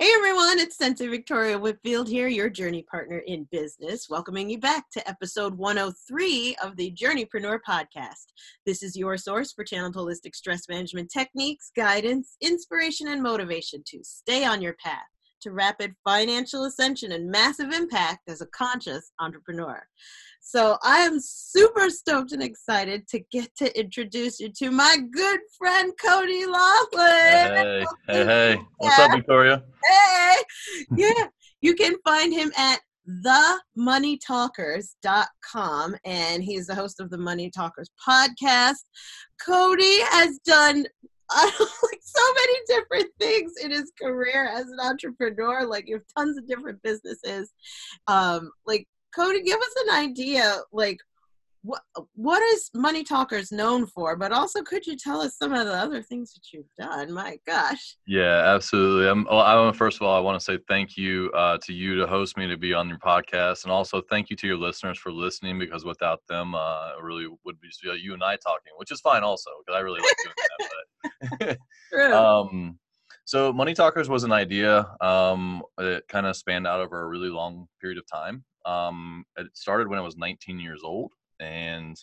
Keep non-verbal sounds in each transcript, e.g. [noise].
Hey everyone, it's Sensei Victoria Whitfield here, your journey partner in business, welcoming you back to episode 103 of the Journeypreneur podcast. This is your source for channeled holistic stress management techniques, guidance, inspiration, and motivation to stay on your path to rapid financial ascension and massive impact as a conscious entrepreneur. So I am super stoked and excited to get to introduce you to my good friend Cody Laughlin. Hey, hey, hey. What's up, Victoria? Hey, yeah. You can find him at themoneytalkers.com and he's the host of the Money Talkers podcast. Cody has done [laughs] like so many different things in his career as an entrepreneur. Like you have tons of different businesses. Um, like Cody, give us an idea, like what what is Money Talkers known for? But also, could you tell us some of the other things that you've done? My gosh. Yeah, absolutely. I'm. Well, I first of all, I want to say thank you uh, to you to host me to be on your podcast, and also thank you to your listeners for listening because without them, uh, it really would be you and I talking, which is fine also because I really like doing that. [laughs] But True. um, so Money Talkers was an idea. Um, it kind of spanned out over a really long period of time. Um, it started when I was 19 years old, and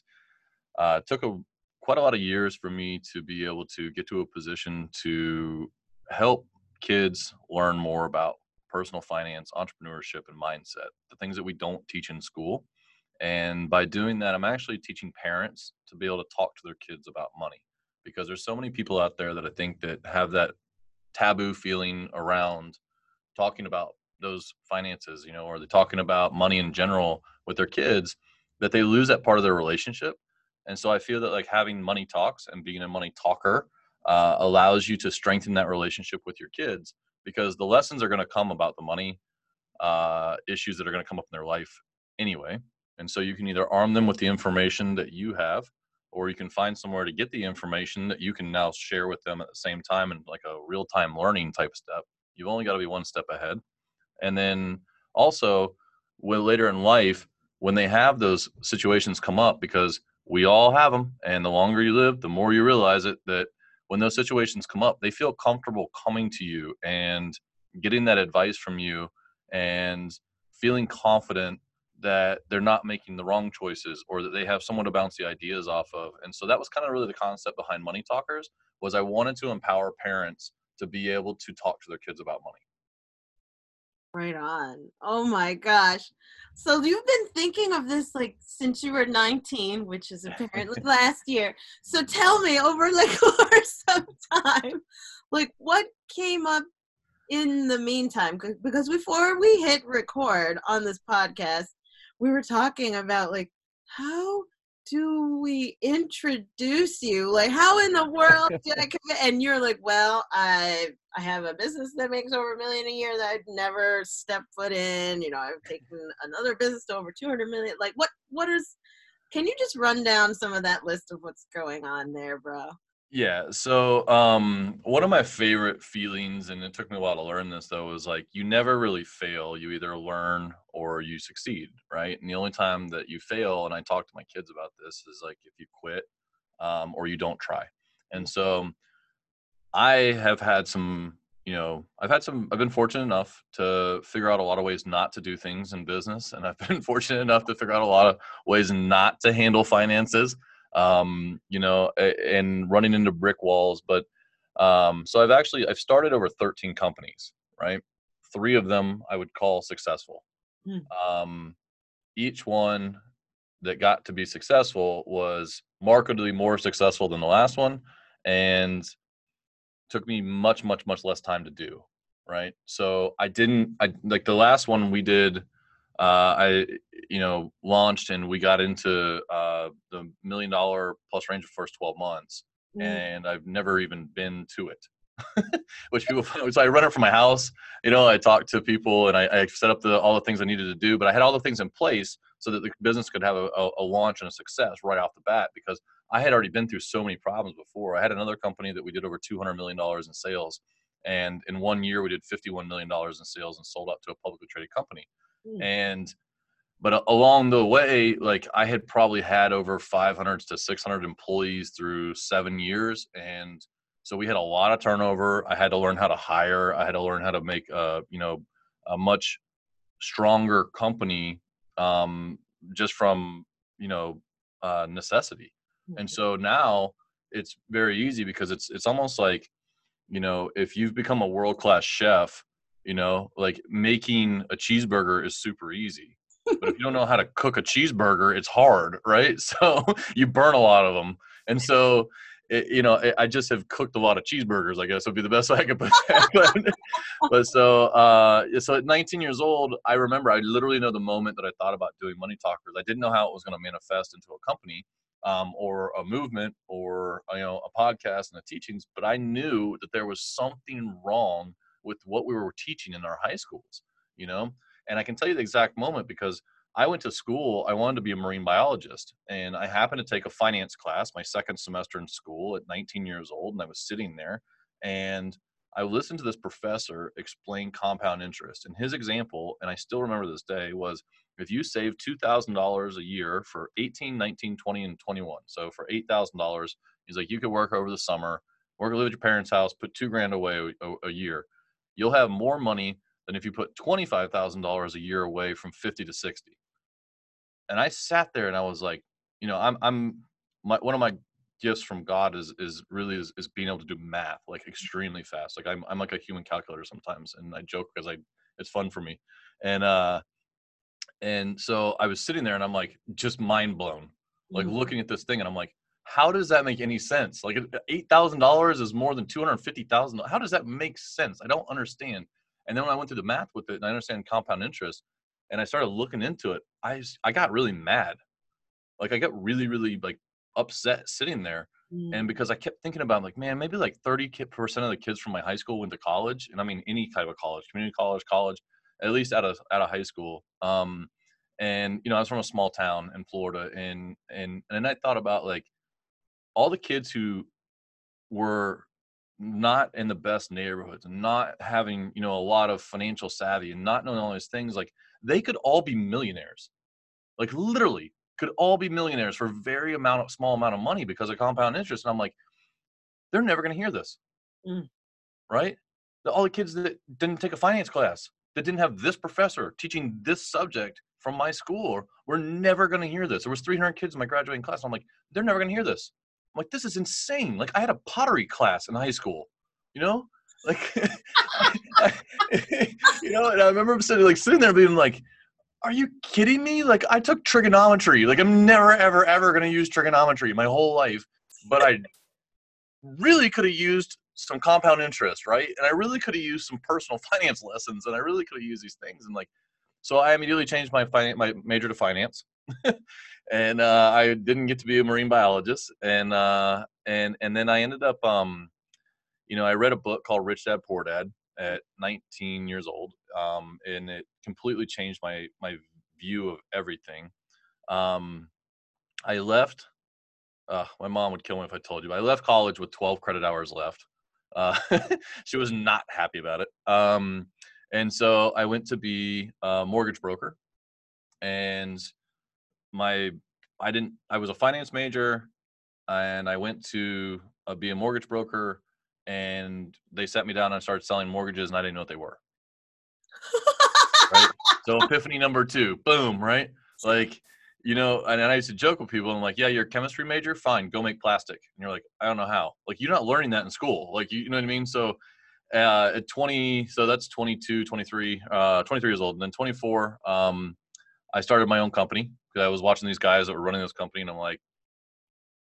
uh, it took a quite a lot of years for me to be able to get to a position to help kids learn more about personal finance, entrepreneurship, and mindset, the things that we don't teach in school. And by doing that, I'm actually teaching parents to be able to talk to their kids about money because there's so many people out there that I think that have that taboo feeling around talking about those finances, you know, or they're talking about money in general with their kids, that they lose that part of their relationship. And so I feel that like having money talks and being a money talker uh, allows you to strengthen that relationship with your kids because the lessons are going to come about the money uh, issues that are going to come up in their life anyway. And so you can either arm them with the information that you have, or you can find somewhere to get the information that you can now share with them at the same time and like a real time learning type step. You've only got to be one step ahead. And then also, when later in life, when they have those situations come up, because we all have them, and the longer you live, the more you realize it that when those situations come up, they feel comfortable coming to you and getting that advice from you and feeling confident that they're not making the wrong choices or that they have someone to bounce the ideas off of. And so that was kind of really the concept behind Money Talkers was I wanted to empower parents to be able to talk to their kids about money. Right on. Oh my gosh. So you've been thinking of this like since you were 19, which is apparently [laughs] last year. So tell me over the [laughs] course of time, like what came up in the meantime? Because before we hit record on this podcast, we were talking about like how do we introduce you? Like, how in the world [laughs] did I come? And you're like, well, I I have a business that makes over a million a year that I've never stepped foot in. You know, I've taken another business to over 200 million. Like, what what is? Can you just run down some of that list of what's going on there, bro? Yeah. So um, one of my favorite feelings, and it took me a while to learn this though, is like you never really fail. You either learn or you succeed, right? And the only time that you fail, and I talk to my kids about this, is like if you quit um, or you don't try. And so I have had some, you know, I've had some, I've been fortunate enough to figure out a lot of ways not to do things in business. And I've [laughs] been fortunate enough to figure out a lot of ways not to handle finances um, you know, and running into brick walls. But um, so I've actually I've started over 13 companies, right? Three of them I would call successful. Mm. Um, each one that got to be successful was markedly more successful than the last one, and took me much much much less time to do. Right. So I didn't I like the last one we did uh, I, you know, launched and we got into uh, the million dollar plus range of first 12 months. Mm. And I've never even been to it. [laughs] which people [laughs] so I run it from my house. You know, I talked to people and I, I, set up the all the things I needed to do, but I had all the things in place so that the business could have a, a, launch and a success right off the bat because I had already been through so many problems before. I had another company that we did over two hundred million dollars in sales, and in one year we did fifty one million dollars in sales and sold out to a publicly traded company. Mm. And but along the way, like I had probably had over 500 to 600 employees through seven years, and So we had a lot of turnover. I had to learn how to hire. I had to learn how to make a you know a much stronger company um, just from you know uh, necessity. And so now it's very easy because it's it's almost like you know if you've become a world class chef, you know like making a cheeseburger is super easy. but if you don't know how to cook a cheeseburger, it's hard, right? [laughs] So you burn a lot of them, and [laughs] so it, you know, I just have cooked a lot of cheeseburgers. I guess would be the best [laughs] way I could put [laughs] that. but, but so, uh, so at 19 years old, I remember I literally know the moment that I thought about doing Money Talkers. I didn't know how it was going to manifest into a company um, or a movement or you know a podcast and the teachings, but I knew that there was something wrong with what we were teaching in our high schools. You know, and I can tell you the exact moment because I went to school, I wanted to be a marine biologist. And I happened to take a finance class my second semester in school at 19 years old. And I was sitting there and I listened to this professor explain compound interest. And his example, and I still remember this day, was if you save $2,000 a year for 18, 19, 20, and 21, so for $8,000, he's like, you could work over the summer, work, live at your parents' house, put two grand away a, a year. You'll have more money than if you put $25,000 a year away from 50 to 60 and I sat there and I was like, you know, I'm I'm my one of my gifts from God is is really is, is being able to do math like extremely fast. Like I'm I'm like a human calculator sometimes, and I joke because I it's fun for me, and uh, and so I was sitting there and I'm like just mind blown, like mm-hmm. looking at this thing, and I'm like, how does that make any sense? Like eight thousand dollars is more than two hundred fifty thousand. How does that make sense? I don't understand. And then when I went through the math with it, and I understand compound interest, and I started looking into it, I I got really mad. Like I got really really like upset sitting there. Mm. And because I kept thinking about like, man, maybe like 30 percent of the kids from my high school went to college, and I mean any type of college, community college, college, at least out of out of high school. Um, and you know, I was from a small town in Florida, and and and I thought about like all the kids who were not in the best neighborhoods and not having you know a lot of financial savvy and not knowing all these things like they could all be millionaires. Like literally could all be millionaires for very amount of small amount of money because of compound interest and i'm like they're never going to hear this. Mm. right? All the kids that didn't take a finance class that didn't have this professor teaching this subject from my school we're never going to hear this. There was 300 kids in my graduating class i'm like they're never going to hear this I'm like this is insane like i had a pottery class in high school you know like, [laughs] [laughs] you know, and I remember sitting like sitting there being like, "Are you kidding me? Like, I took trigonometry. Like, I'm never, ever, ever going to use trigonometry my whole life, but I really could have used some compound interest, right? And I really could have used some personal [laughs] finance lessons, and I really could have used these things. And like, so I immediately changed my finance, my major to finance, and uh, I didn't get to be a marine biologist, and uh, and and then I ended up um, you know, I read a book called Rich Dad Poor Dad at 19 years old, um, and it completely changed my my view of everything. Um, I left. Uh, my mom would kill me if I told you. I left college with 12 credit hours left. Uh, [laughs] she was not happy about it. Um, and so I went to be a mortgage broker, and my I didn't. I was a finance major, and I went to uh, be a mortgage broker and they set me down and started selling mortgages and I didn't know what they were. right? So epiphany number two, boom, right? Like, you know, and I used to joke with people. I'm like, yeah, you're a chemistry major, fine, go make plastic. And you're like, I don't know how. Like, you're not learning that in school. Like, you, you know what I mean? So uh, at 20, so that's 22, 23, uh, 23 years old. And then 24, um, I started my own company I was watching these guys that were running this company, and I'm like,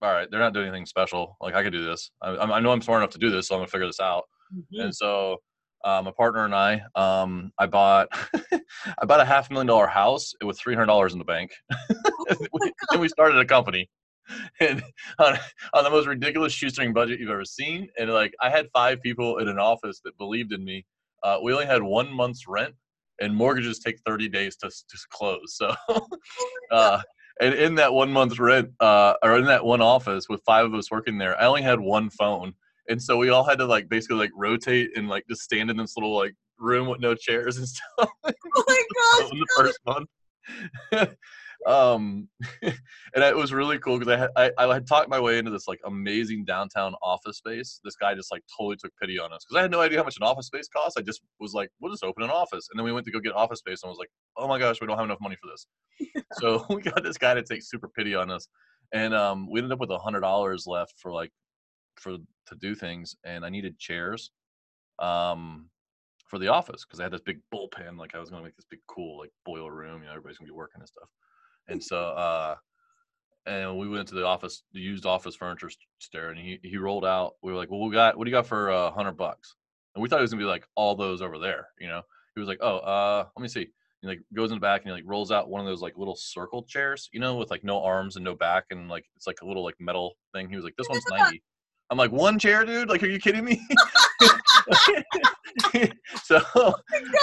all right, they're not doing anything special. Like I could do this. I, I know I'm smart enough to do this, so I'm gonna figure this out. Mm-hmm. And so uh, my partner and I, um, I bought, [laughs] I bought a half million dollar house with three hundred dollars in the bank, [laughs] oh [laughs] and we started a company. And on, on the most ridiculous shoestring budget you've ever seen, and like I had five people in an office that believed in me. Uh, we only had one month's rent, and mortgages take 30 days to, to close. So, oh [laughs] uh, and in that one month's rent, uh, or in that one office with five of us working there, I only had one phone, and so we all had to like basically like rotate and like just stand in this little like room with no chairs and [laughs] stuff. Oh my [laughs] gosh! the first month. Um, [laughs] and it was really cool because I had I, I had talked my way into this like amazing downtown office space. This guy just like totally took pity on us because I had no idea how much an office space costs. I just was like, we'll just open an office, and then we went to go get office space, and I was like, oh my gosh, we don't have enough money for this. [laughs] so [laughs] we got this guy to take super pity on us, and um, we ended up with a hundred dollars left for like for to do things, and I needed chairs. Um, for the office because I had this big bullpen. Like I was going to make this big cool like boiler room. You know, everybody's gonna be working and stuff. And so, uh, and we went to the office, the used office furniture store, and he he rolled out. We were like, "Well, we got what do you got for a uh, hundred bucks?" And we thought it was gonna be like all those over there. You know, he was like, "Oh, uh, let me see." He like goes in the back and he like rolls out one of those like little circle chairs, you know, with like no arms and no back, and like it's like a little like metal thing. He was like, "This one's [laughs] 90. I'm like, "One chair, dude? Like, are you kidding me?" [laughs] so [laughs]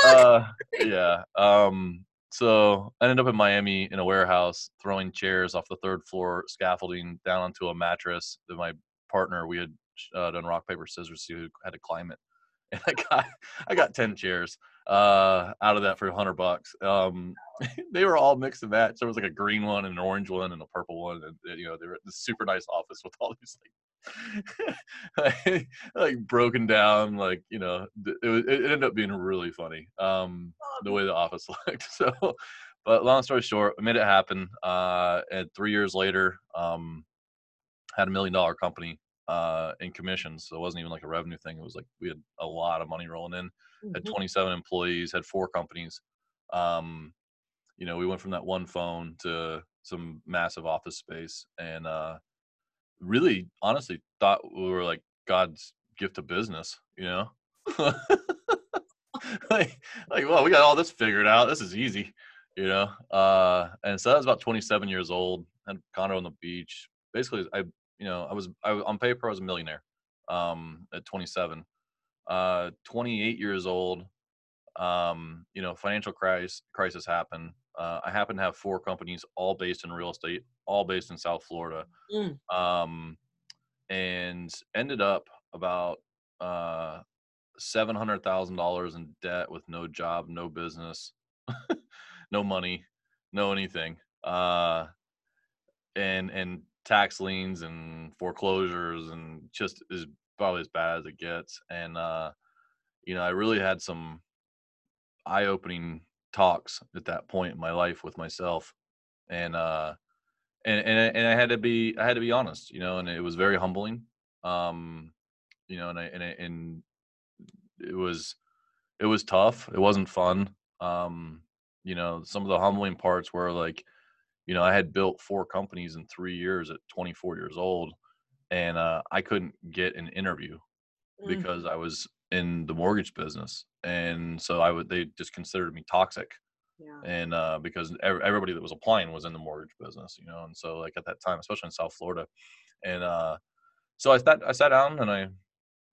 uh, yeah um so i ended up in miami in a warehouse throwing chairs off the third floor scaffolding down onto a mattress that my partner we had uh, done rock paper scissors who had to climb it. [laughs] And i got i got 10 chairs uh out of that for 100 bucks. Um [laughs] they were all mixed and matched. There was like a green one and an orange one and a purple one and you know they were this super nice office with all these like [laughs] like broken down like you know it, it ended up being really funny um the way the office [laughs] looked so but long story short i made it happen uh and three years later um had a million dollar company uh in commissions so it wasn't even like a revenue thing it was like we had a lot of money rolling in mm-hmm. had 27 employees had four companies um you know we went from that one phone to some massive office space and uh really honestly thought we were like God's gift to business, you know? [laughs] like, like, well, we got all this figured out. This is easy, you know? Uh, and so I was about 27 years old, had condo on the beach. Basically, I, you know, I was, I, on paper, I was a millionaire um, at 27. Uh, 28 years old, um, you know, financial crisis, crisis happened. Uh, I happen to have four companies, all based in real estate, all based in South Florida, mm. um, and ended up about uh, seven hundred thousand dollars in debt with no job, no business, [laughs] no money, no anything, uh, and and tax liens and foreclosures and just is probably as bad as it gets. And uh, you know, I really had some eye-opening talks at that point in my life with myself and uh and and, and i had to be i had to be honest you know and it was very humbling um you know and i and, I, and it was it was tough it wasn't fun um you know some of the humbling parts were like you know i had built four companies in three years at 24 years old and uh, i couldn't get an interview mm. because i was in the mortgage business and so I would they just considered me toxic. Yeah. And uh, because everybody that was applying was in the mortgage business, you know, and so like at that time, especially in South Florida, and uh, so I sat I sat down and I,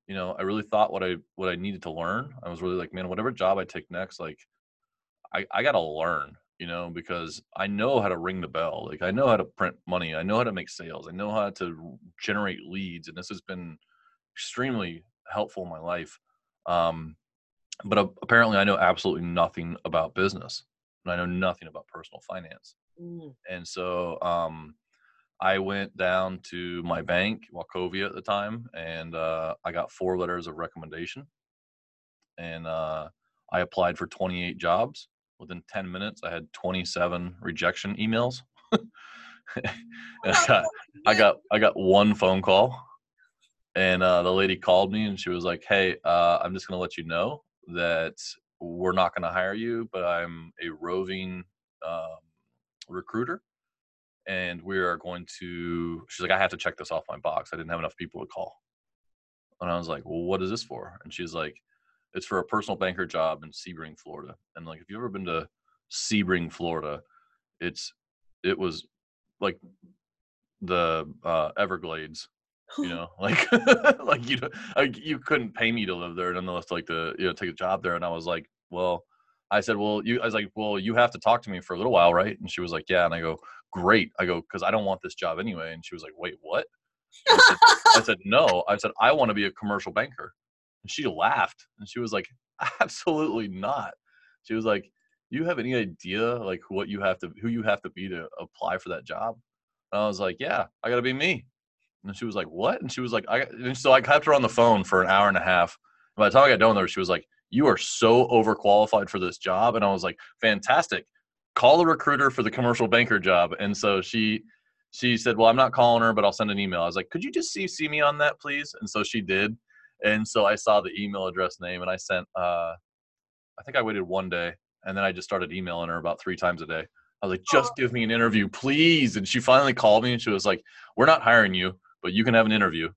you know, I really thought what I what I needed to learn. I was really like, man, whatever job I take next, like, I I gotta learn, you know, because I know how to ring the bell. Like I know how to print money. I know how to make sales. I know how to generate leads, and this has been extremely helpful in my life. Um, but uh, apparently I know absolutely nothing about business and I know nothing about personal finance. Mm. And so um, I went down to my bank, Wachovia at the time, and uh, I got four letters of recommendation. And uh, I applied for 28 jobs. Within 10 minutes, I had 27 rejection emails. [laughs] I got, I got I got one phone call, and uh, the lady called me and she was like, "Hey, uh, I'm just gonna let you know that we're not going to hire you, but I'm a roving um, recruiter. And we are going to, she's like, I have to check this off my box. I didn't have enough people to call. And I was like, well, what is this for? And she's like, it's for a personal banker job in Sebring, Florida. And like, if you've ever been to Sebring, Florida, it's, it was like the uh, Everglades you [laughs] know [laughs] like like you like you couldn't pay me to live there nonetheless like to you know take a job there. And i was like well i said well you i was like well you have to talk to me for a little while right? And she was like yeah. And i go great. I go because i don't want this job anyway. And she was like wait what? I said, I said no. I said i want to be a commercial banker. And she laughed. And she was like [laughs] absolutely not. She was like you have any idea like what you have to who you have to be to apply for that job? And i was like yeah i gotta be me and she was like what? And she was like i and so i kept her on the phone for an hour and a half. And by the time i got done with her she was like you are so overqualified for this job. And i was like fantastic. Call the recruiter for the commercial banker job. And so she she said well i'm not calling her but i'll send an email. I was like could you just see see me on that please? And so she did. And so i saw the email address name and i sent uh i think i waited one day and then I just started emailing her about three times a day. I was like, just give me an interview, please. And she finally called me and she was like, We're not hiring you, but you can have an interview.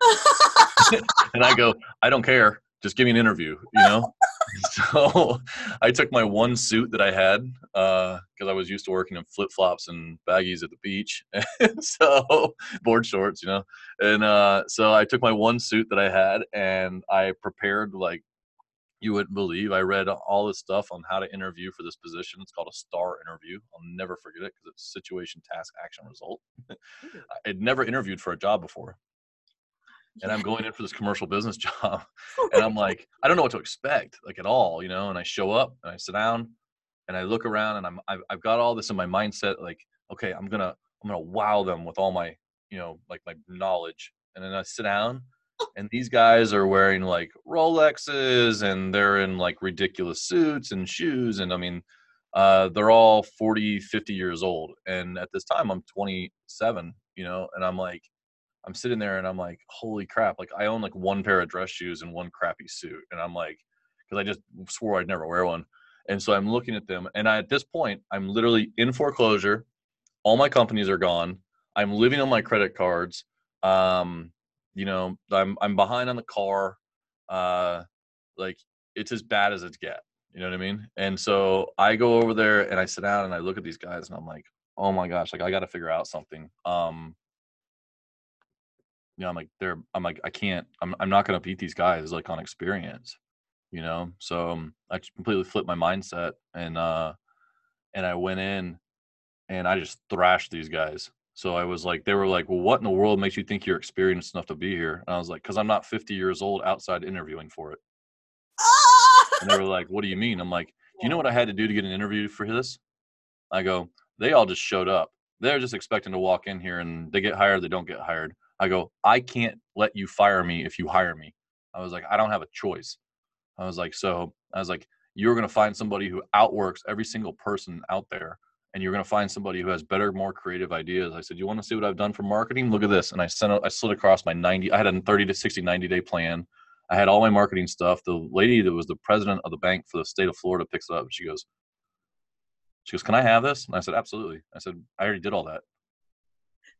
[laughs] and I go, I don't care. Just give me an interview, you know? [laughs] so I took my one suit that I had because uh, I was used to working in flip flops and baggies at the beach. [laughs] so board shorts, you know? And uh, so I took my one suit that I had and I prepared like you wouldn't believe. I read all this stuff on how to interview for this position. It's called a STAR interview. I'll never forget it because it's situation, task, action, result. [laughs] I'd never interviewed for a job before. And I'm going in for this commercial business [laughs] job. And I'm [laughs] like, I don't know what to expect, like at all, you know. And I show up and I sit down and I look around and I'm I've, I've got all this in my mindset, like, okay, I'm gonna I'm gonna wow them with all my, you know, like my knowledge. And then I sit down and these guys are wearing like Rolexes and they're in like ridiculous suits and shoes and I mean uh, they're all 40 50 years old and at this time I'm 27 you know and I'm like I'm sitting there and I'm like holy crap like I own like one pair of dress shoes and one crappy suit and I'm like because I just swore I'd never wear one and so I'm looking at them and I, at this point I'm literally in foreclosure all my companies are gone I'm living on my credit cards um you know i'm i'm behind on the car uh like it's as bad as it's get you know what i mean? And so i go over there and i sit down and i look at these guys and i'm like oh my gosh like i got to figure out something. Um you know i'm like they're i'm like i can't i'm, I'm not going to beat these guys like on experience you know? So um, i completely flipped my mindset and uh and i went in and i just thrashed these guys so I was like, they were like, well, what in the world makes you think you're experienced enough to be here? And I was like, because I'm not 50 years old outside interviewing for it. [laughs] and they were like, what do you mean? I'm like, do you know what I had to do to get an interview for this? I go, they all just showed up. They're just expecting to walk in here and they get hired, they don't get hired. I go, I can't let you fire me if you hire me. I was like, I don't have a choice. I was like, so I was like, you're going to find somebody who outworks every single person out there and you're going to find somebody who has better, more creative ideas. I said, you want to see what I've done for marketing? Look at this. And I sent, I slid across my 90, I had a 30 to 60, 90 day plan. I had all my marketing stuff. The lady that was the president of the bank for the state of Florida picks it up. She goes, she goes, can I have this? And I said, absolutely. I said, I already did all that.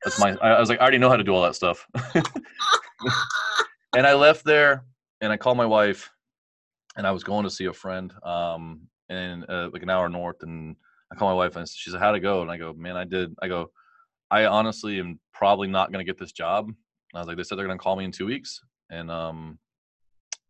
That's my, I was like, I already know how to do all that stuff. [laughs] and I left there and I called my wife and I was going to see a friend um, in uh, like an hour north and I call my wife and she said, "How'd it go?" And I go, "Man, I did." I go, "I honestly am probably not going to get this job." And I was like, "They said they're going to call me in two weeks," and um,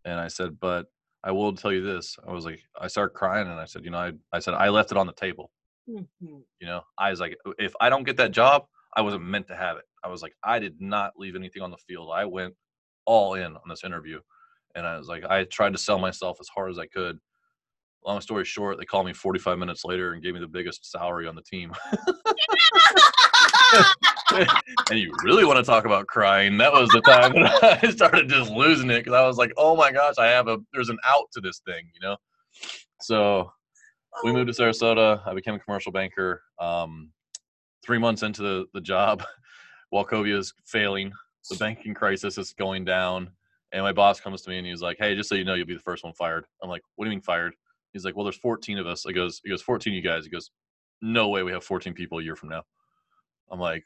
and I said, "But I will tell you this." I was like, I started crying and I said, "You know, I I said I left it on the table." Mm-hmm. You know, I was like, if I don't get that job, I wasn't meant to have it. I was like, I did not leave anything on the field. I went all in on this interview, and I was like, I tried to sell myself as hard as I could long story short, they called me 45 minutes later and gave me the biggest salary on the team. [laughs] and you really want to talk about crying? That was the time that [laughs] I started just losing it because I was like, "Oh my gosh, I have a there's an out to this thing," you know. So we moved to Sarasota. I became a commercial banker. Um, three months into the, the job, [laughs] Wachovia is failing. The banking crisis is going down. And my boss comes to me and he's like, "Hey, just so you know, you'll be the first one fired." I'm like, "What do you mean fired?" He's like, well, there's 14 of us. I goes, he goes, 14 you guys. He goes, no way we have 14 people a year from now. I'm like,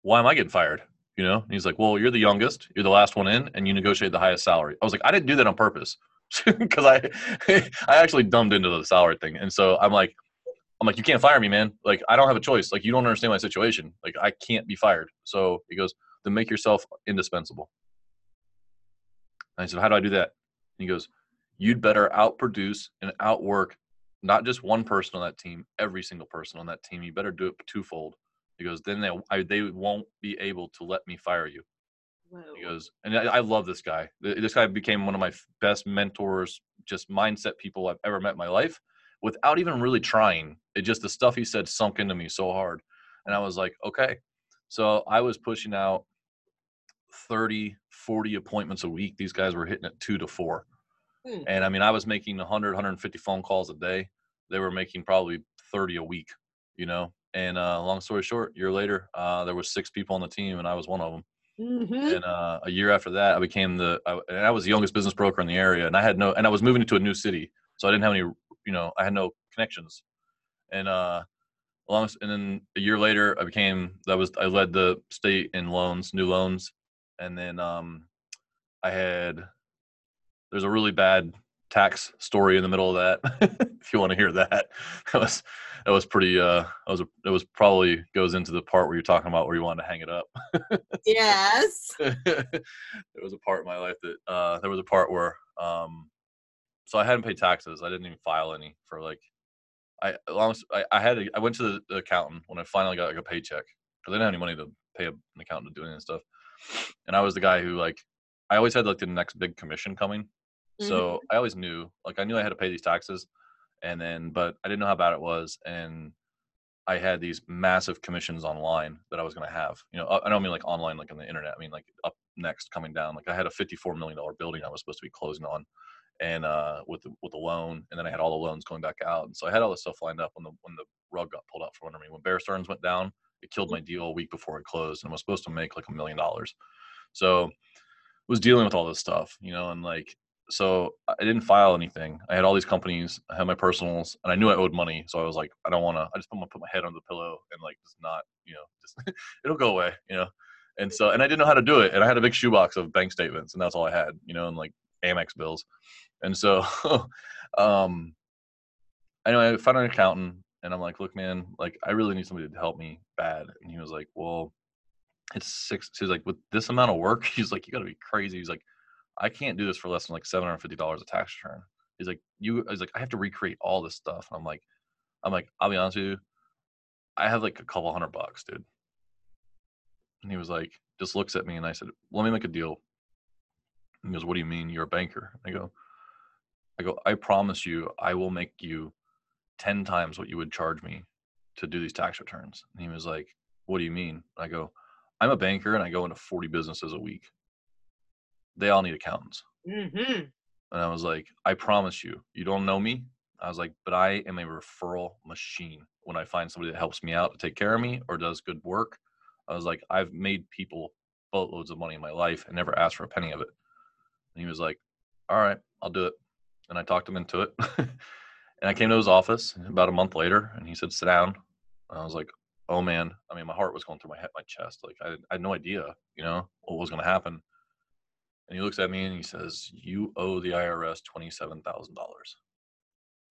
why am I getting fired? You know? And he's like, well, you're the youngest, you're the last one in, and you negotiate the highest salary. I was like, I didn't do that on purpose [laughs] because I, [laughs] I actually dumbed into the salary thing. And so I'm like, I'm like, you can't fire me, man. Like, I don't have a choice. Like, you don't understand my situation. Like, I can't be fired. So he goes, then make yourself indispensable. And I said, how do I do that? And he goes, you'd better outproduce and outwork not just one person on that team, every single person on that team. You better do it twofold. He goes, then they I, they won't be able to let me fire you. Whoa. He goes, and I, I, love this guy. This guy became one of my best mentors, just mindset people I've ever met in my life. without even really trying. It just the stuff he said sunk into me so hard, and I was like, okay. So I was pushing out 30, 40 appointments a week. These guys were hitting it two to four. Hmm. And I mean, I was making 100, 150 phone calls a day. They were making probably 30 a week, you know. And uh, long story short, a year later, uh, there was six people on the team, and I was one of them. Mhm. And uh, a year after that, I became the I, and I was the youngest business broker in the area, and I had no and I was moving into a new city, so I didn't have any you know I had no connections. And uh, long and then a year later, I became that was I led the state in loans, new loans, and then um, I had there's a really bad tax story in the middle of that. [laughs] if you want to hear that, that was that was pretty uh that was a, that was probably goes into the part where you're talking about where you wanted to hang it up. Yes. [laughs] there was a part in my life that uh there was a part where um so I hadn't paid taxes. I didn't even file any for like I long I, I had a, I went to the, the accountant when I finally got like a paycheck because I didn't have any money to pay an accountant to do any of stuff. And I was the guy who like I always had like the next big commission coming. So I always knew like I knew I had to pay these taxes and then but I didn't know how bad it was and I had these massive commissions online that I was going to have. You know, uh, I don't mean like online, like on the internet. I mean like up next, coming down. Like I had a fifty-four million dollar building I was supposed to be closing on, and uh, with the, with the loan, and then I had all the loans going back out, and so I had all this stuff lined up when the when the rug got pulled out from under me. When Bear Stearns went down, it killed my deal a week before it closed, and I was supposed to make like a million dollars. So was dealing with all this stuff, you know, and like so I didn't file anything. I had all these companies, I had my personals, and I knew I owed money. So I was like, I don't want to. I just want to put my head on the pillow and like just not, you know, just [laughs] it'll go away, you know. And so, and I didn't know how to do it. And I had a big shoebox of bank statements, and that's all I had, you know, and like Amex bills. And so, [laughs] um, anyway, I found an accountant, and I'm like, look, man, like I really need somebody to help me bad. And he was like, well, it's six. He's like, with this amount of work, [laughs] he's like, you got to be crazy. He's like, I can't do this for less than like seven hundred fifty dollars a tax return. He's like, you. I was like, I have to recreate all this stuff. And I'm like, I'm like, I'll be honest with you, I have like a couple hundred bucks, dude. And he was like, just looks at me, and I said, let me make a deal. He goes, what do you mean? You're a banker? I go, I go, I promise you, I will make you ten times what you would charge me to do these tax returns. And he was like, what do you mean? I go, I'm a banker, and I go into forty businesses a week they all need accountants. Mm-hmm. And I was like, I promise you, you don't know me. I was like, but I am a referral machine. When I find somebody that helps me out to take care of me or does good work, I was like, I've made people boatloads of money in my life and never asked for a penny of it. And he was like, All right, I'll do it. And I talked him into it. [laughs] and I came to his office about a month later and he said, Sit down. And I was like, Oh man. I mean, my heart was going through my head, my chest. Like I, I had no idea, you know, what was going to happen. And he looks at me and he says, You owe the IRS $27,000.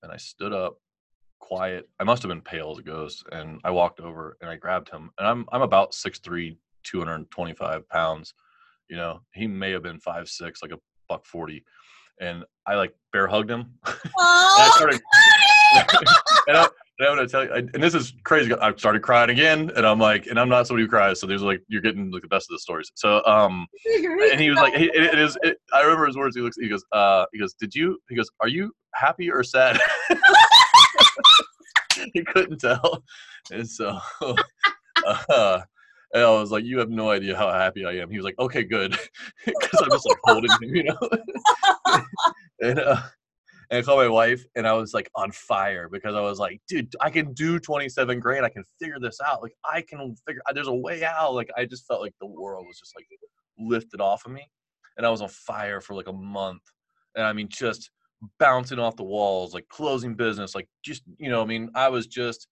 And I stood up, quiet. I must have been pale as a ghost. And I walked over and I grabbed him. And I'm, I'm about 6'3, 225 pounds. You know, he may have been five six, like a buck 40. And I like bear hugged him. [laughs] and I Oh, started, [laughs] and, I, and I'm gonna tell you, I, and this is crazy. I started crying again, and I'm like, and I'm not somebody who cries, so there's like you're getting like the best of the stories. So, um, [laughs] and he was like, he, it, it is. It, I remember his words. He looks. He goes. Uh. He goes. Did you? He goes. Are you happy or sad? [laughs] he couldn't tell, and so. [laughs] Uh, and I was like, "You have no idea how happy I am." He was like, "Okay, good," because I'm just like holding him, you know. and uh, and I called my wife, and I was like on fire because I was like, "Dude, I can do 27 grand. I can figure this out. Like, I can figure. There's a way out." Like, I just felt like the world was just like lifted off of me, and I was on fire for like a month, and I mean, just bouncing off the walls, like closing business, like just you know, I mean, I was just.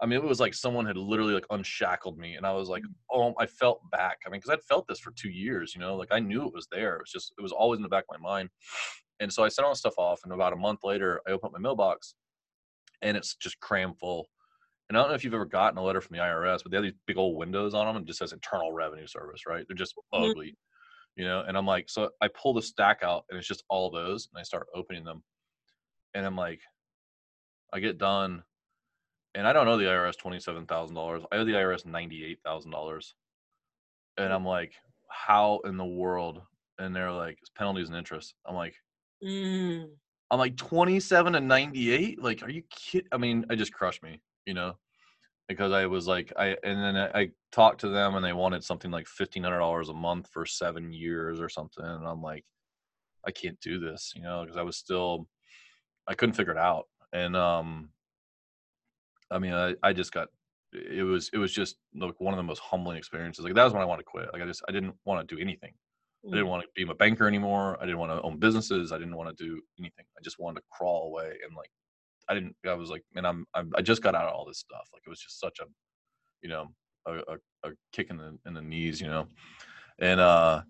I mean, it was like someone had literally like unshackled me, and I was like, mm. "Oh, I felt back." I mean, because I'd felt this for two years, you know, like I knew it was there. It was just, it was always in the back of my mind. And so I sent all the stuff off, and about a month later, I open up my mailbox, and it's just cram full. And I don't know if you've ever gotten a letter from the IRS, but they have these big old windows on them, and it just says Internal Revenue Service, right? They're just Mhm. ugly, you know. And I'm like, so I pull the stack out, and it's just all those, and I start opening them, and I'm like, I get done, and I don't owe the IRS twenty seven thousand dollars. I owe the IRS ninety eight thousand dollars, and I'm like, how in the world? And they're like, it's penalties and interest. I'm like. Mm. I'm like 27 and 98. Like, are you kidding? I mean, it just crushed me, you know, because I was like, I and then I, I talked to them and they wanted something like fifteen hundred dollars a month for seven years or something, and I'm like, I can't do this, you know, because I was still, I couldn't figure it out, and um, I mean, I I just got. It was it was just like one of the most humbling experiences. Like that was when I wanted to quit. Like I just I didn't want to do anything. I didn't want to be a banker anymore. I didn't want to own businesses. I didn't want to do anything. I just wanted to crawl away and like I didn't. I was like, man, I'm, I'm I just got out of all this stuff. Like it was just such a, you know, a, a, a kick in the in the knees, you know, and uh,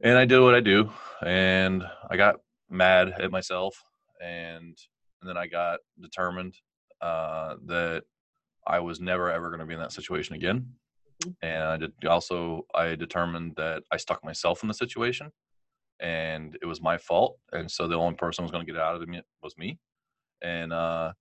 and I did what I do, and I got mad at myself, and and then I got determined uh, that I was never ever going to be in that situation again and I did also I determined that I stuck myself in the situation, and it was my fault. And so the only person who was going to get out of it was me, and uh,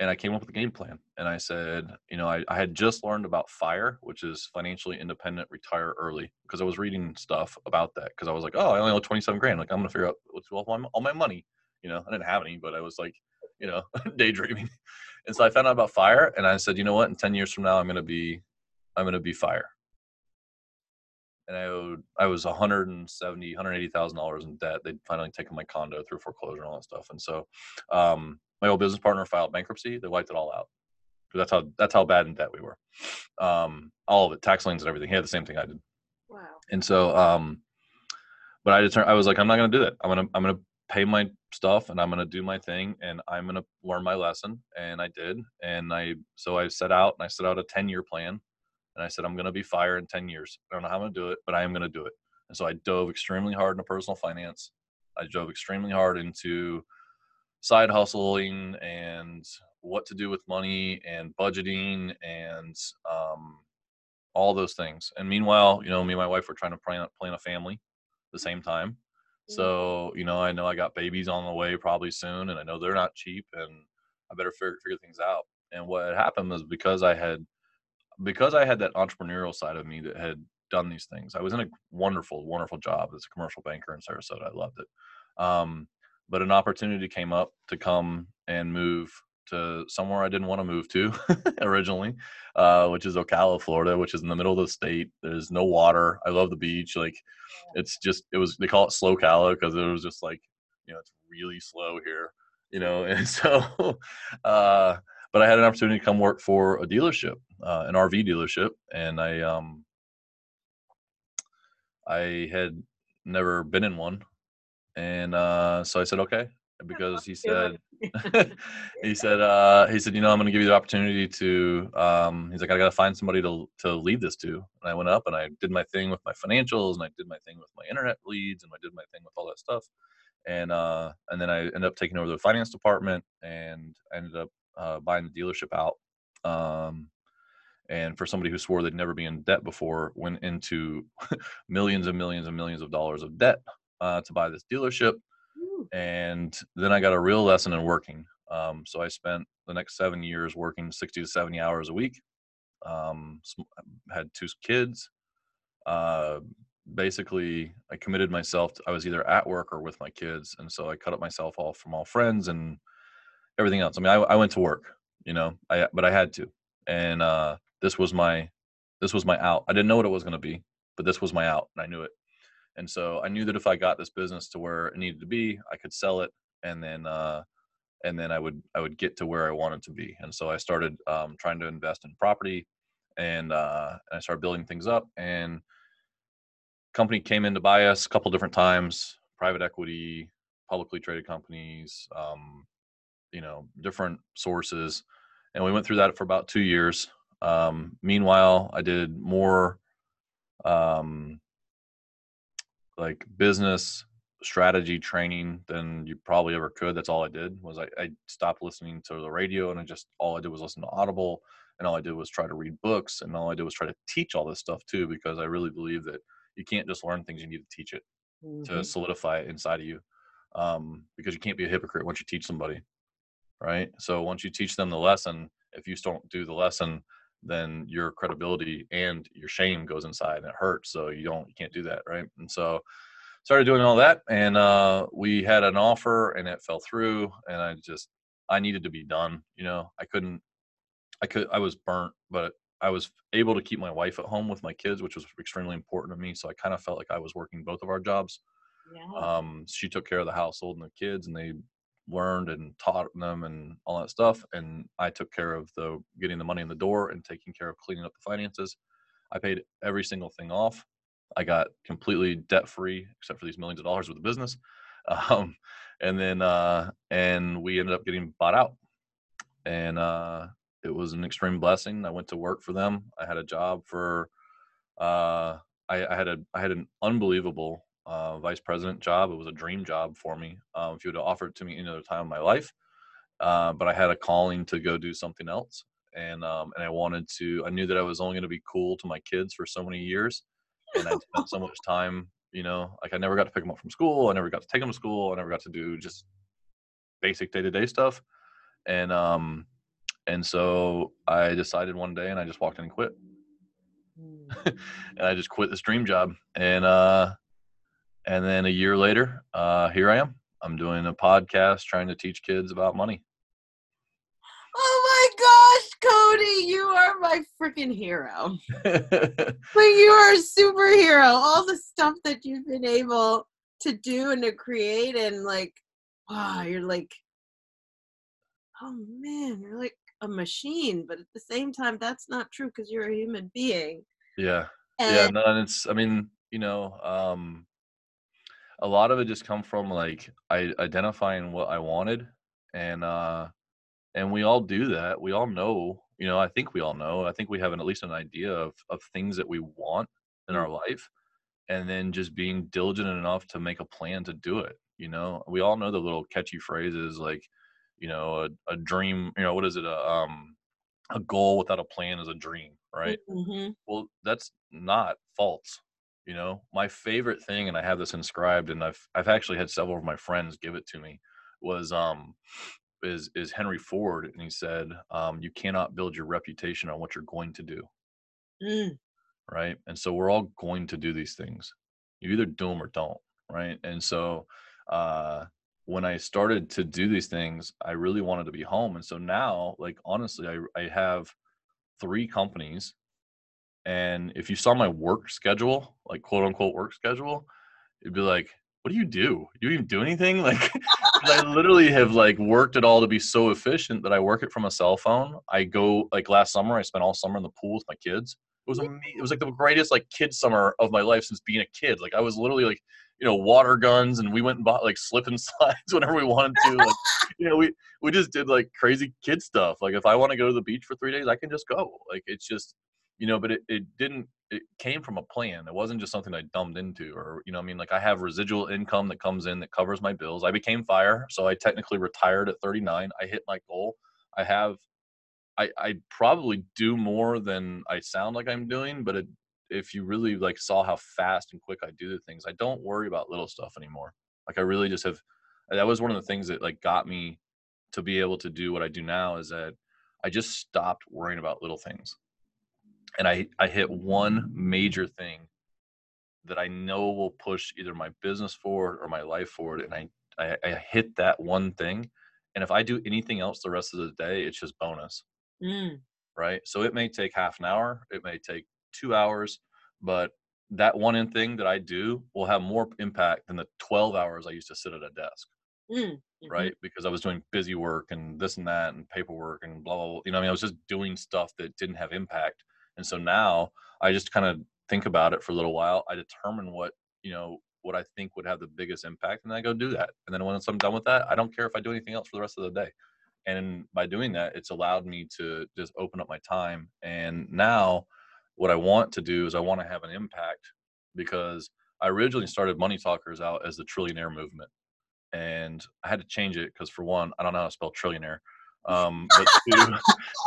and I came up with a game plan. And I said, you know, I, I had just learned about FIRE, which is financially independent, retire early, because I was reading stuff about that. Because I was like, oh, I only owe twenty seven grand. Like I'm going to figure out what's all my, all my money. You know, I didn't have any, but I was like, you know, [laughs] daydreaming. And so I found out about FIRE, and I said, you know what? In ten years from now, I'm going to be I'm going to be fire. And I owed, I was 170, 180,000 dollars in debt. They'd finally taken my condo through foreclosure and all that stuff. And so, um, my old business partner filed bankruptcy. They wiped it all out. That's how that's how bad in debt we were. Um, all of it, tax liens and everything. He had the same thing I did. Wow. And so, um, but I determined I was like, I'm not going to do that. I'm gonna I'm gonna pay my stuff and I'm gonna do my thing and I'm gonna learn my lesson. And I did. And I so I set out and I set out a 10 year plan and I said, I'm going to be fire in 10 years. I don't know how I'm going to do it, but I am going to do it. And so I dove extremely hard into personal finance. I dove extremely hard into side hustling and what to do with money and budgeting and um, all those things. And meanwhile, you know, me and my wife were trying to plan, plan a family at the same time. So, you know, I know I got babies on the way probably soon, and I know they're not cheap, and I better figure, figure things out. And what had happened was because I had because I had that entrepreneurial side of me that had done these things. I was in a wonderful, wonderful job as a commercial banker in Sarasota. I loved it. Um, but an opportunity came up to come and move to somewhere I didn't want to move to [laughs] originally, uh, which is Ocala, Florida, which is in the middle of the state. There's no water. I love the beach. Like, it's just it was they call it slow Cala because it was just like you know it's really slow here, you know. [laughs] And so, uh, but I had an opportunity to come work for a dealership, uh, an RV dealership, and I um, I had never been in one, and uh, so I said okay because he said [laughs] he said uh, he said you know I'm going to give you the opportunity to um, he's like I got to find somebody to to lead this to, and I went up and I did my thing with my financials and I did my thing with my internet leads and I did my thing with all that stuff, and uh, and then I ended up taking over the finance department and I ended up uh, buying the dealership out. Um, and for somebody who swore they'd never be in debt before, went into [laughs] millions and millions and millions of dollars of debt uh, to buy this dealership. And then I got a real lesson in working. Um, so I spent the next seven years working 60 to 70 hours a week. Um, had two kids. Uh, basically, I committed myself. To, I was either at work or with my kids, and so I cut up myself off from all friends and everything else. I mean, I, I went to work, you know, I but I had to, and uh, this was my this was my out. I didn't know what it was going to be, but this was my out, and I knew it. And so I knew that if I got this business to where it needed to be, I could sell it, and then uh, and then I would I would get to where I wanted to be. And so I started um, trying to invest in property, and uh, and I started building things up. And company came in to buy us a couple different times, private equity, publicly traded companies, um, you know different sources and we went through that for about two years. Um, meanwhile i did more um, like business strategy training than you probably ever could. That's all i did was I, I stopped listening to the radio and i just all i did was listen to audible and all i did was try to read books and all i did was try to teach all this stuff too because i really believe that you can't just learn things you need to teach it mm-hmm. to solidify it inside of you um, because you can't be a hypocrite once you teach somebody right? So once you teach them the lesson, if you don't do the lesson, then your credibility and your shame goes inside and it hurts. So you don't, you can't do that, right? And so, started doing all that, and uh, we had an offer, and it fell through, and I just I needed to be done. You know, I couldn't. I could. I was burnt, but I was able to keep my wife at home with my kids, which was extremely important to me. So I kind of felt like I was working both of our jobs. Yeah. Um, she took care of the household and the kids, and they learned and taught them and all that stuff. And I took care of the getting the money in the door and taking care of cleaning up the finances. I paid every single thing off. I got completely debt free, except for these millions of dollars with the business. [laughs] Um, and then uh, and we ended up getting bought out, and uh, it was an extreme blessing. I went to work for them. I had a job for. Uh, I, I had a I had an unbelievable uh, vice president job. It was a dream job for me. Um, if you would have offered it to me any other time in my life, uh, but I had a calling to go do something else, and um, and I wanted to. I knew that I was only going to be cool to my kids for so many years, and I spent so much time. You know, like I never got to pick them up from school. I never got to take them to school. I never got to do just basic day to day stuff, and um, and so I decided one day, and I just walked in and quit. Hmm. [laughs] and I just quit this dream job, and uh, and then a year later, uh, here I am. I'm doing a podcast trying to teach kids about money. Oh my gosh, Cody, you are my freaking hero. [laughs] like you are a superhero. All the stuff that you've been able to do and to create and like wow, you're like oh man, you're like a machine, but at the same time that's not true because you're a human being. Yeah. And yeah, no, and it's I mean, you know, um a lot of it just come from like I identifying what I wanted and uh and we all do that. We all know, you know, I think we all know. I think we have an, at least an idea of of things that we want in our mm. life and then just being diligent enough to make a plan to do it, you know. We all know the little catchy phrases like, you know, a, a dream, you know, what is it? A um a goal without a plan is a dream, right? Mm-hmm. Well, that's not false you know my favorite thing and i have this inscribed and i've i've actually had several of my friends give it to me was um is is henry ford and he said um you cannot build your reputation on what you're going to do. Mm. right? And so we're all going to do these things. You either do them or don't right? And so uh when i started to do these things i really wanted to be home and so now like honestly i i have three companies and if you saw my work schedule, like quote unquote work schedule, it'd be like, what do you do? You even do anything? [laughs] Like, I literally have like worked it all to be so efficient that I work it from a cell phone. I go like last summer, I spent all summer in the pool with my kids. It was mm-hmm. amazing. It was like the greatest like kid summer of my life since being a kid. Like I was literally like, you know, water guns and we went and bought like slip and [laughs] slides whenever we wanted to. Like, [laughs] you know, we we just did like crazy kid stuff. Like if I want to go to the beach for three days, I can just go. Like it's just you know, but it, it didn't, it came from a plan. It wasn't just something I dumbed into or, you know, I mean, like I have residual income that comes in that covers my bills. I became fire. So I technically retired at 39. I hit my goal. I have, I, I probably do more than I sound like I'm doing, but it, if you really like saw how fast and quick I do the things, I don't worry about little stuff anymore. Like I really just have, that was one of the things that like got me to be able to do what I do now is that I just stopped worrying about little things and I, I hit one major thing that I know will push either my business forward or my life forward. And I, I, I hit that one thing. And if I do anything else the rest of the day, it's just bonus. Mm. Right. So it may take half an hour, it may take two hours, but that one thing that I do will have more impact than the 12 hours I used to sit at a desk. Mm. Mm-hmm. Right. Because I was doing busy work and this and that and paperwork and blah, blah, blah. You know, I mean, I was just doing stuff that didn't have impact and so now I just kind of think about it for a little while. I determine what, you know, what I think would have the biggest impact, and I go do that. And then once I'm done with that, I don't care if I do anything else for the rest of the day. And by doing that, it's allowed me to just open up my time. And now, what I want to do is I want to have an impact because I originally started Money Talkers out as the trillionaire movement. And I had to change it because, for one, I don't know how to spell trillionaire. Um, but two,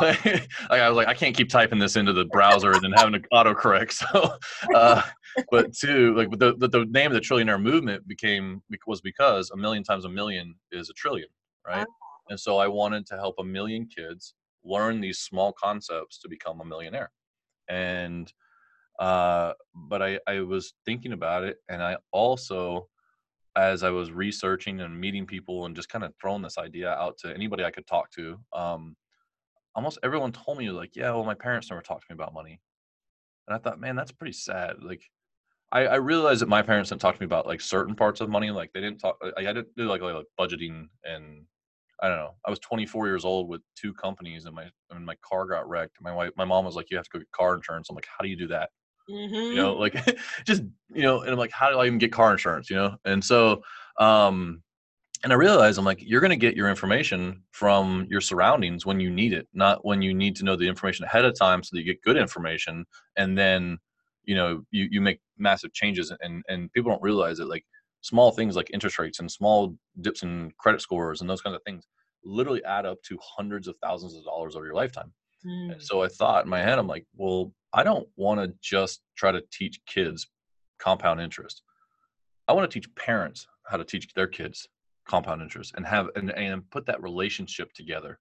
[laughs] like, I was like, I can't keep typing this into the browser and then having to autocorrect. [laughs] So, uh, but two, like the, the, the name of the trillionaire movement became was because a million times a million is a trillion, right? Oh. And so I wanted to help a million kids learn these small concepts to become a millionaire. And uh, but I, I was thinking about it and i also as i was researching and meeting people and just kind of throwing this idea out to anybody i could talk to um, almost everyone told me like yeah well my parents never talked to me about money and i thought man that's pretty sad like I, I realized that my parents didn't talk to me about like certain parts of money. Like they didn't talk. I, I didn't do like, like like budgeting and I don't know. I was 24 years old with two companies, and my and my car got wrecked. My wife, my mom was like, "You have to go get car insurance." I'm like, "How do you do that?" Mm-hmm. You know, like [laughs] just you know, and I'm like, "How do I even get car insurance?" You know, and so, um, and I realized I'm like, you're going to get your information from your surroundings when you need it, not when you need to know the information ahead of time, so that you get good information, and then you know you you make massive changes and and people don't realize it like small things like interest rates and small dips in credit scores and those kinds of things literally add up to hundreds of thousands of dollars over your lifetime Mm. and so i thought in my head i'm like well i don't want to just try to teach kids compound interest. I want to teach parents how to teach their kids compound interest and have and, and put that relationship together.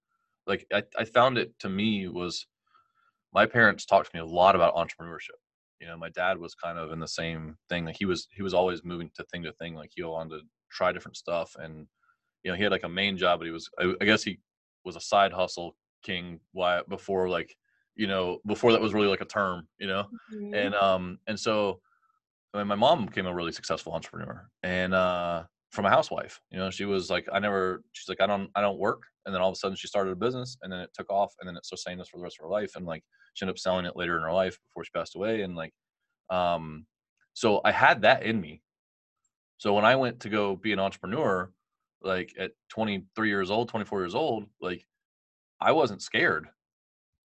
Like I, I found it to me was my parents talked to me a lot about entrepreneurship. You know my dad was kind of in the same thing like he was he was always moving to thing to thing like he wanted to try different stuff and you know he had like a main job but he was i, I guess he was a side hustle king why before like you know before that was really like a term you know? Mhm. and um and so I mean, my mom became a really successful entrepreneur and uh from a housewife you know? She was like i never she's like i don't i don't work. And then all of a sudden she started a business and then it took off and then it sustained us for the rest of her life and like she ended up selling it later in her life before she passed away and like um so i had that in me. So when i went to go be an entrepreneur like at 23 years old 24 years old like i wasn't scared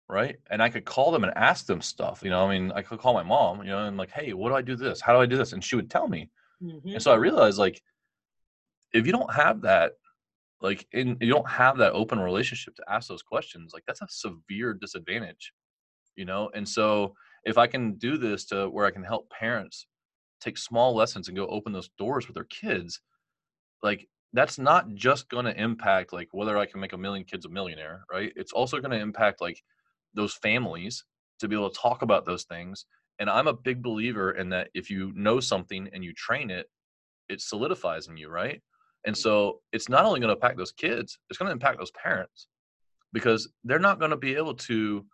right? And i could call them and ask them stuff you know i mean i could call my mom you know and like hey what do i do this? How do i do this? And she would tell me. Mhm. and so i realized like if you don't have that like in you don't have that open relationship to ask those questions like that's a severe disadvantage you know? And so if i can do this to where i can help parents take small lessons and go open those doors with their kids like that's not just going to impact like whether i can make a million kids a millionaire right? It's also going to impact like those families to be able to talk about those things and i'm a big believer in that if you know something and you train it it solidifies in you right? And so it's not only going to impact those kids it's going to impact those parents because they're not going to be able to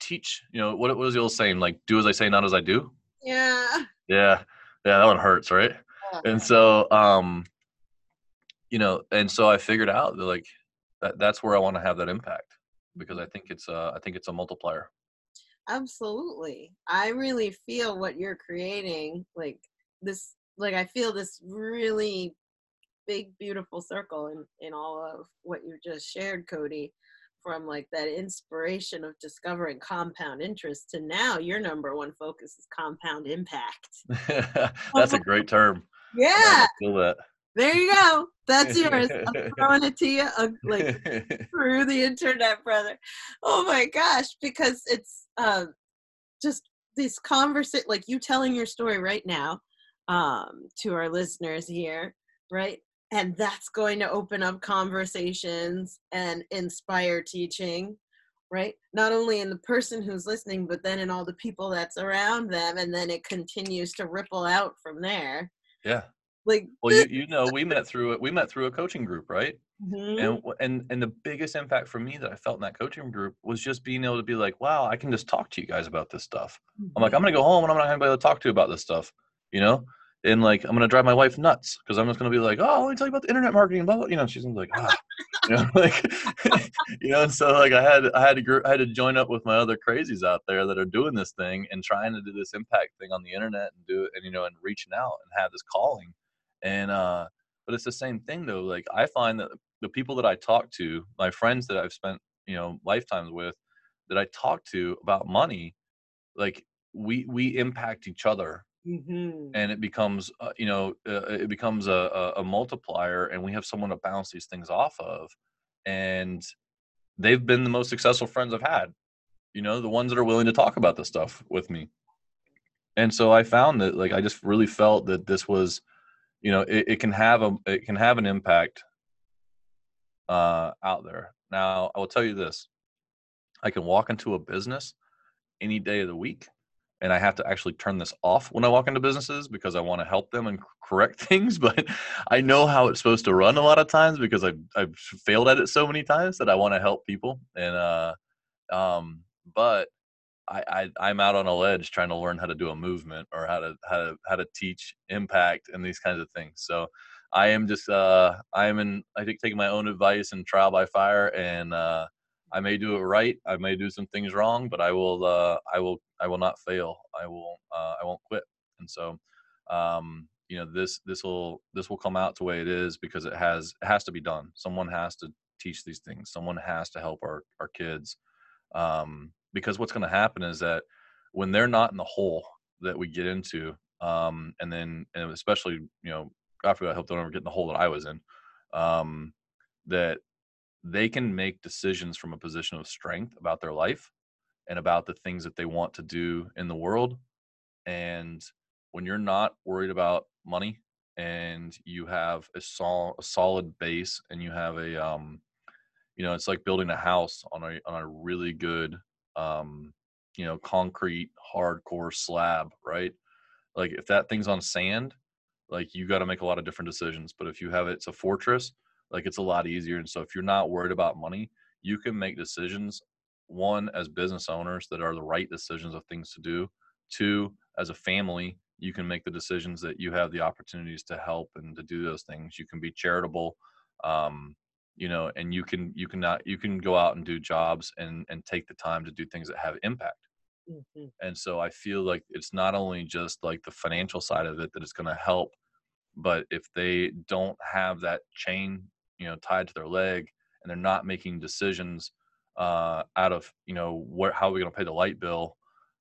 teach you know what, what was the old saying like do as i say not as i do yeah. Yeah. Yeah that one hurts right? And so um you know and so i figured out that like that that's where i want to have that impact because i think it's a, I think it's a multiplier. Absolutely. I really feel what you're creating like this like i feel this really big beautiful circle in in all of what you just shared cody from like that inspiration of discovering compound interest to now your number one focus is compound impact. [laughs] That's a great term. Yeah. I feel that there you go that's yours [laughs] i'm throwing it to you uh, like [laughs] through the internet, brother. Oh my gosh, because it's um just this conversation, like you telling your story right now um, to our listeners here, right? And that's going to open up conversations and inspire teaching, right? Not only in the person who's listening, but then in all the people that's around them, and then it continues to ripple out from there. yeah Like, well you, you know we met through it we met through a coaching group right? Mhm, and and and the biggest impact for me that i felt in that coaching group was just being able to be like wow i can just talk to you guys about this stuff. I'm like i'm gonna go home and i'm not gonna be able to talk to you about this stuff you know? And like i'm gonna drive my wife nuts because i'm just gonna be like oh let me tell you about the internet marketing blah blah you know? She's gonna be like ah. You know [laughs] like [laughs] you know and so like i had i had to gr- i had to join up with my other crazies out there that are doing this thing and trying to do this impact thing on the internet and do it and you know and reaching out and have this calling and uh but it's the same thing though like i find that the people that i talk to my friends that i've spent you know lifetimes with that i talk to about money like we we impact each other. Mhm. and it becomes uh, you know uh, it becomes a, a, a multiplier and we have someone to bounce these things off of. And they've been the most successful friends i've had you know the ones that are willing to talk about this stuff with me. And so i found that like i just really felt that this was you know it, it can have a it can have an impact uh out there now i will tell you this i can walk into a business any day of the week and I have to actually turn this off when I walk into businesses because I want to help them and correct [laughs] things. But I know how it's supposed to run a lot of times because I've I've failed at it so many times that I want to help people. And uh, um, but I, I I'm out on a ledge trying to learn how to do a movement or how to how to how to teach impact and these kinds of things. So I am just uh I am in I think taking my own advice and trial by fire and uh I may do it right. I may do some things wrong, but I will. Uh, I will. I will not fail. I will. Uh, I won't quit. And so, um, you know, this this will this will come out the way it is because it has it has to be done. Someone has to teach these things. Someone has to help our our kids. Um, because what's going to happen is that when they're not in the hole that we get into, um, and then and especially you know after I hope they don't ever get in the hole that I was in, um, that they can make decisions from a position of strength about their life and about the things that they want to do in the world. And when you're not worried about money and you have a, sol- a solid base and you have a, um, you know, it's like building a house on a, on a really good, um, you know, concrete, hardcore slab, right? Like if that thing's on sand, like you got to make a lot of different decisions. But if you have it, it's a fortress, like it's a lot easier and so if you're not worried about money you can make decisions one as business owners that are the right decisions of things to do two as a family you can make the decisions that you have the opportunities to help and to do those things you can be charitable um, you know and you can you cannot you can go out and do jobs and and take the time to do things that have impact mm-hmm. and so i feel like it's not only just like the financial side of it that it's going to help but if they don't have that chain you know tied to their leg and they're not making decisions uh, out of you know where how are we going to pay the light bill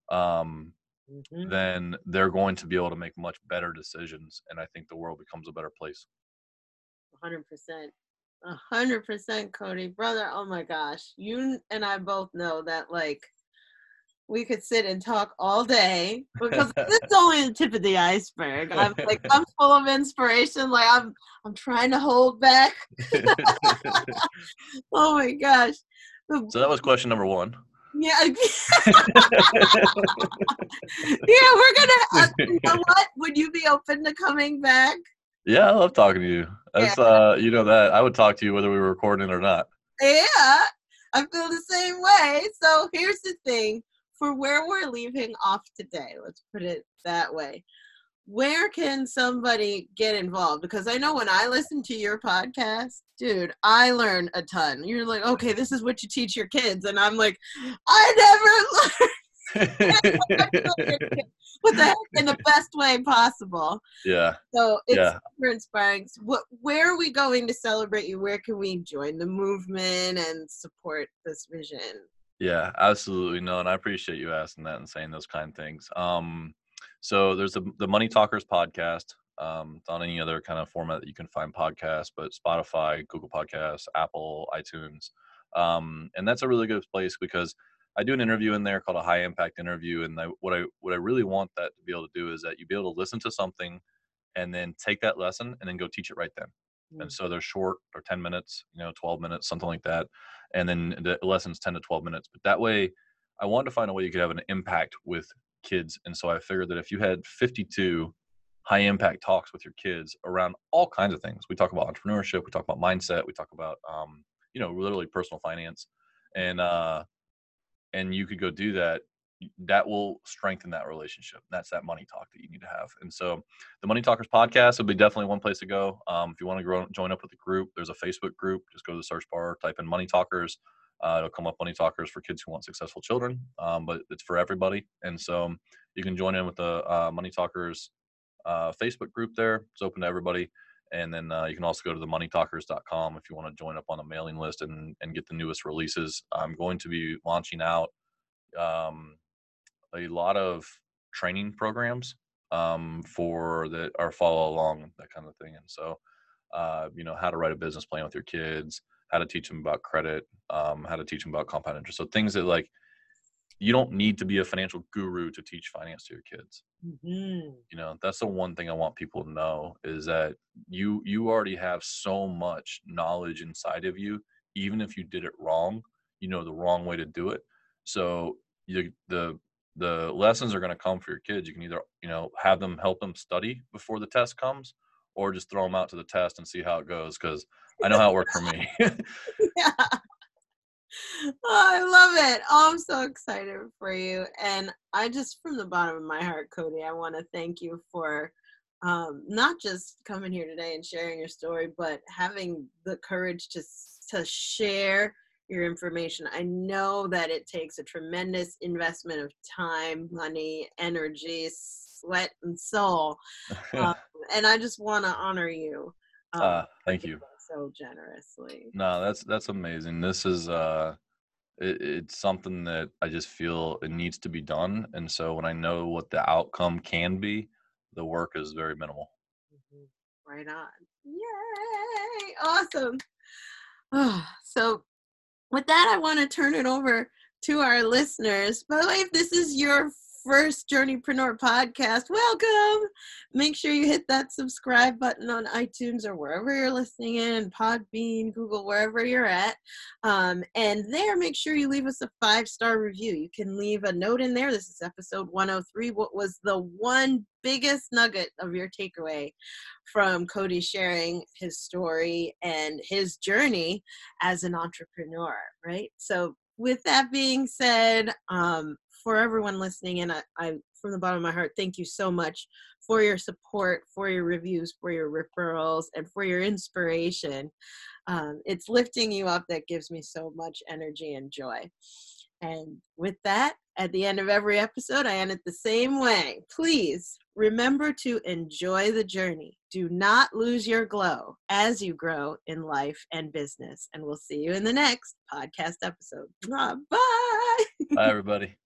um, mm-hmm. then they're going to be able to make much better decisions and i think the world becomes a better place 100% 100% cody brother oh my gosh you and i both know that like we could sit and talk all day because [laughs] this is only the tip of the iceberg. I'm like I'm [laughs] full of inspiration. Like I'm I'm trying to hold back. [laughs] oh my gosh. So that was question number one. Yeah. yeah, we're gonna. Uh, you know what? Would you be open to coming back? Yeah, I love talking to you. That's yeah. uh, you know that I would talk to you whether we were recording or not. Yeah, I feel the same way. So here's the thing: for where we're leaving off today, let's put it that way. Where can somebody get involved? Because I know when I listen to your podcast, dude, I learn a ton. You're like, okay, this is what you teach your kids. And I'm like, I never [laughs] learned. [laughs] what the heck in the best way possible. Yeah. So it's yeah. super inspiring. What where are we going to celebrate you? Where can we join the movement and support this vision? Yeah, absolutely. No, and I appreciate you asking that and saying those kind of things. Um, so there's the, the Money Talkers podcast. Um, it's on any other kind of format that you can find podcasts, but Spotify, Google Podcasts, Apple, iTunes. Um, and that's a really good place because I do an interview in there called a high impact interview. And I, what I what I really want that to be able to do is that you be able to listen to something and then take that lesson and then go teach it right then. Mm. And so they're short or 10 minutes, you know, 12 minutes, something like that. And then the lessons 10 to 12 minutes. But that way, I wanted to find a way you could have an impact with kids. And so I figured that if you had 52 high impact talks with your kids around all kinds of things, we talk about entrepreneurship, we talk about mindset, we talk about, um, you know, literally personal finance. And, uh, and you could go do that that will strengthen that relationship. That's that money talk that you need to have. And so the Money Talkers podcast would be definitely one place to go. Um, if you want to grow, join up with the group, there's a Facebook group. Just go to the search bar, type in Money Talkers. Uh, it'll come up Money Talkers for kids who want successful children, um, but it's for everybody. And so you can join in with the uh, Money Talkers uh, Facebook group there. It's open to everybody. And then uh, you can also go to the moneytalkers.com if you want to join up on the mailing list and, and get the newest releases. I'm going to be launching out um, a lot of training programs um, for that are follow along that kind of thing. And so, uh, you know, how to write a business plan with your kids, how to teach them about credit, um, how to teach them about compound interest. So things that like you don't need to be a financial guru to teach finance to your kids. Mm-hmm. You know, that's the one thing I want people to know is that you you already have so much knowledge inside of you, even if you did it wrong, you know the wrong way to do it. So you, the the lessons are going to come for your kids. You can either, you know, have them help them study before the test comes or just throw them out to the test and see how it goes because I know how it worked for me. [laughs] yeah. [laughs] Oh, I love it. Oh, I'm so excited for you. And I just, from the bottom of my heart, Cody, I want to thank you for um, not just coming here today and sharing your story, but having the courage to to share your information. I know that it takes a tremendous investment of time, money, energy, sweat, and soul. [laughs] um, and I just want to honor you. Um, uh, thank you so generously. No, that's that's amazing. This is uh it, it's something that I just feel it needs to be done. And so when I know what the outcome can be, the work is very minimal. Mm-hmm. Right on. Yay! Awesome. Oh, so with that, I want to turn it over to our listeners. By the way, if this is your first Journeypreneur podcast, welcome. Make sure you hit that subscribe button on iTunes or wherever you're listening in, Podbean, Google, wherever you're at. Um, and there, make sure you leave us a five star review. You can leave a note in there. This is episode 103. What was the one biggest nugget of your takeaway from Cody sharing his story and his journey as an entrepreneur, right? So, with that being said, um, for everyone listening, and I, I, from the bottom of my heart, thank you so much for your support, for your reviews, for your referrals, and for your inspiration. Um, it's lifting you up that gives me so much energy and joy. And with that, at the end of every episode, I end it the same way. Please remember to enjoy the journey. Do not lose your glow as you grow in life and business. And we'll see you in the next podcast episode. [laughs] Bye. Bye, everybody.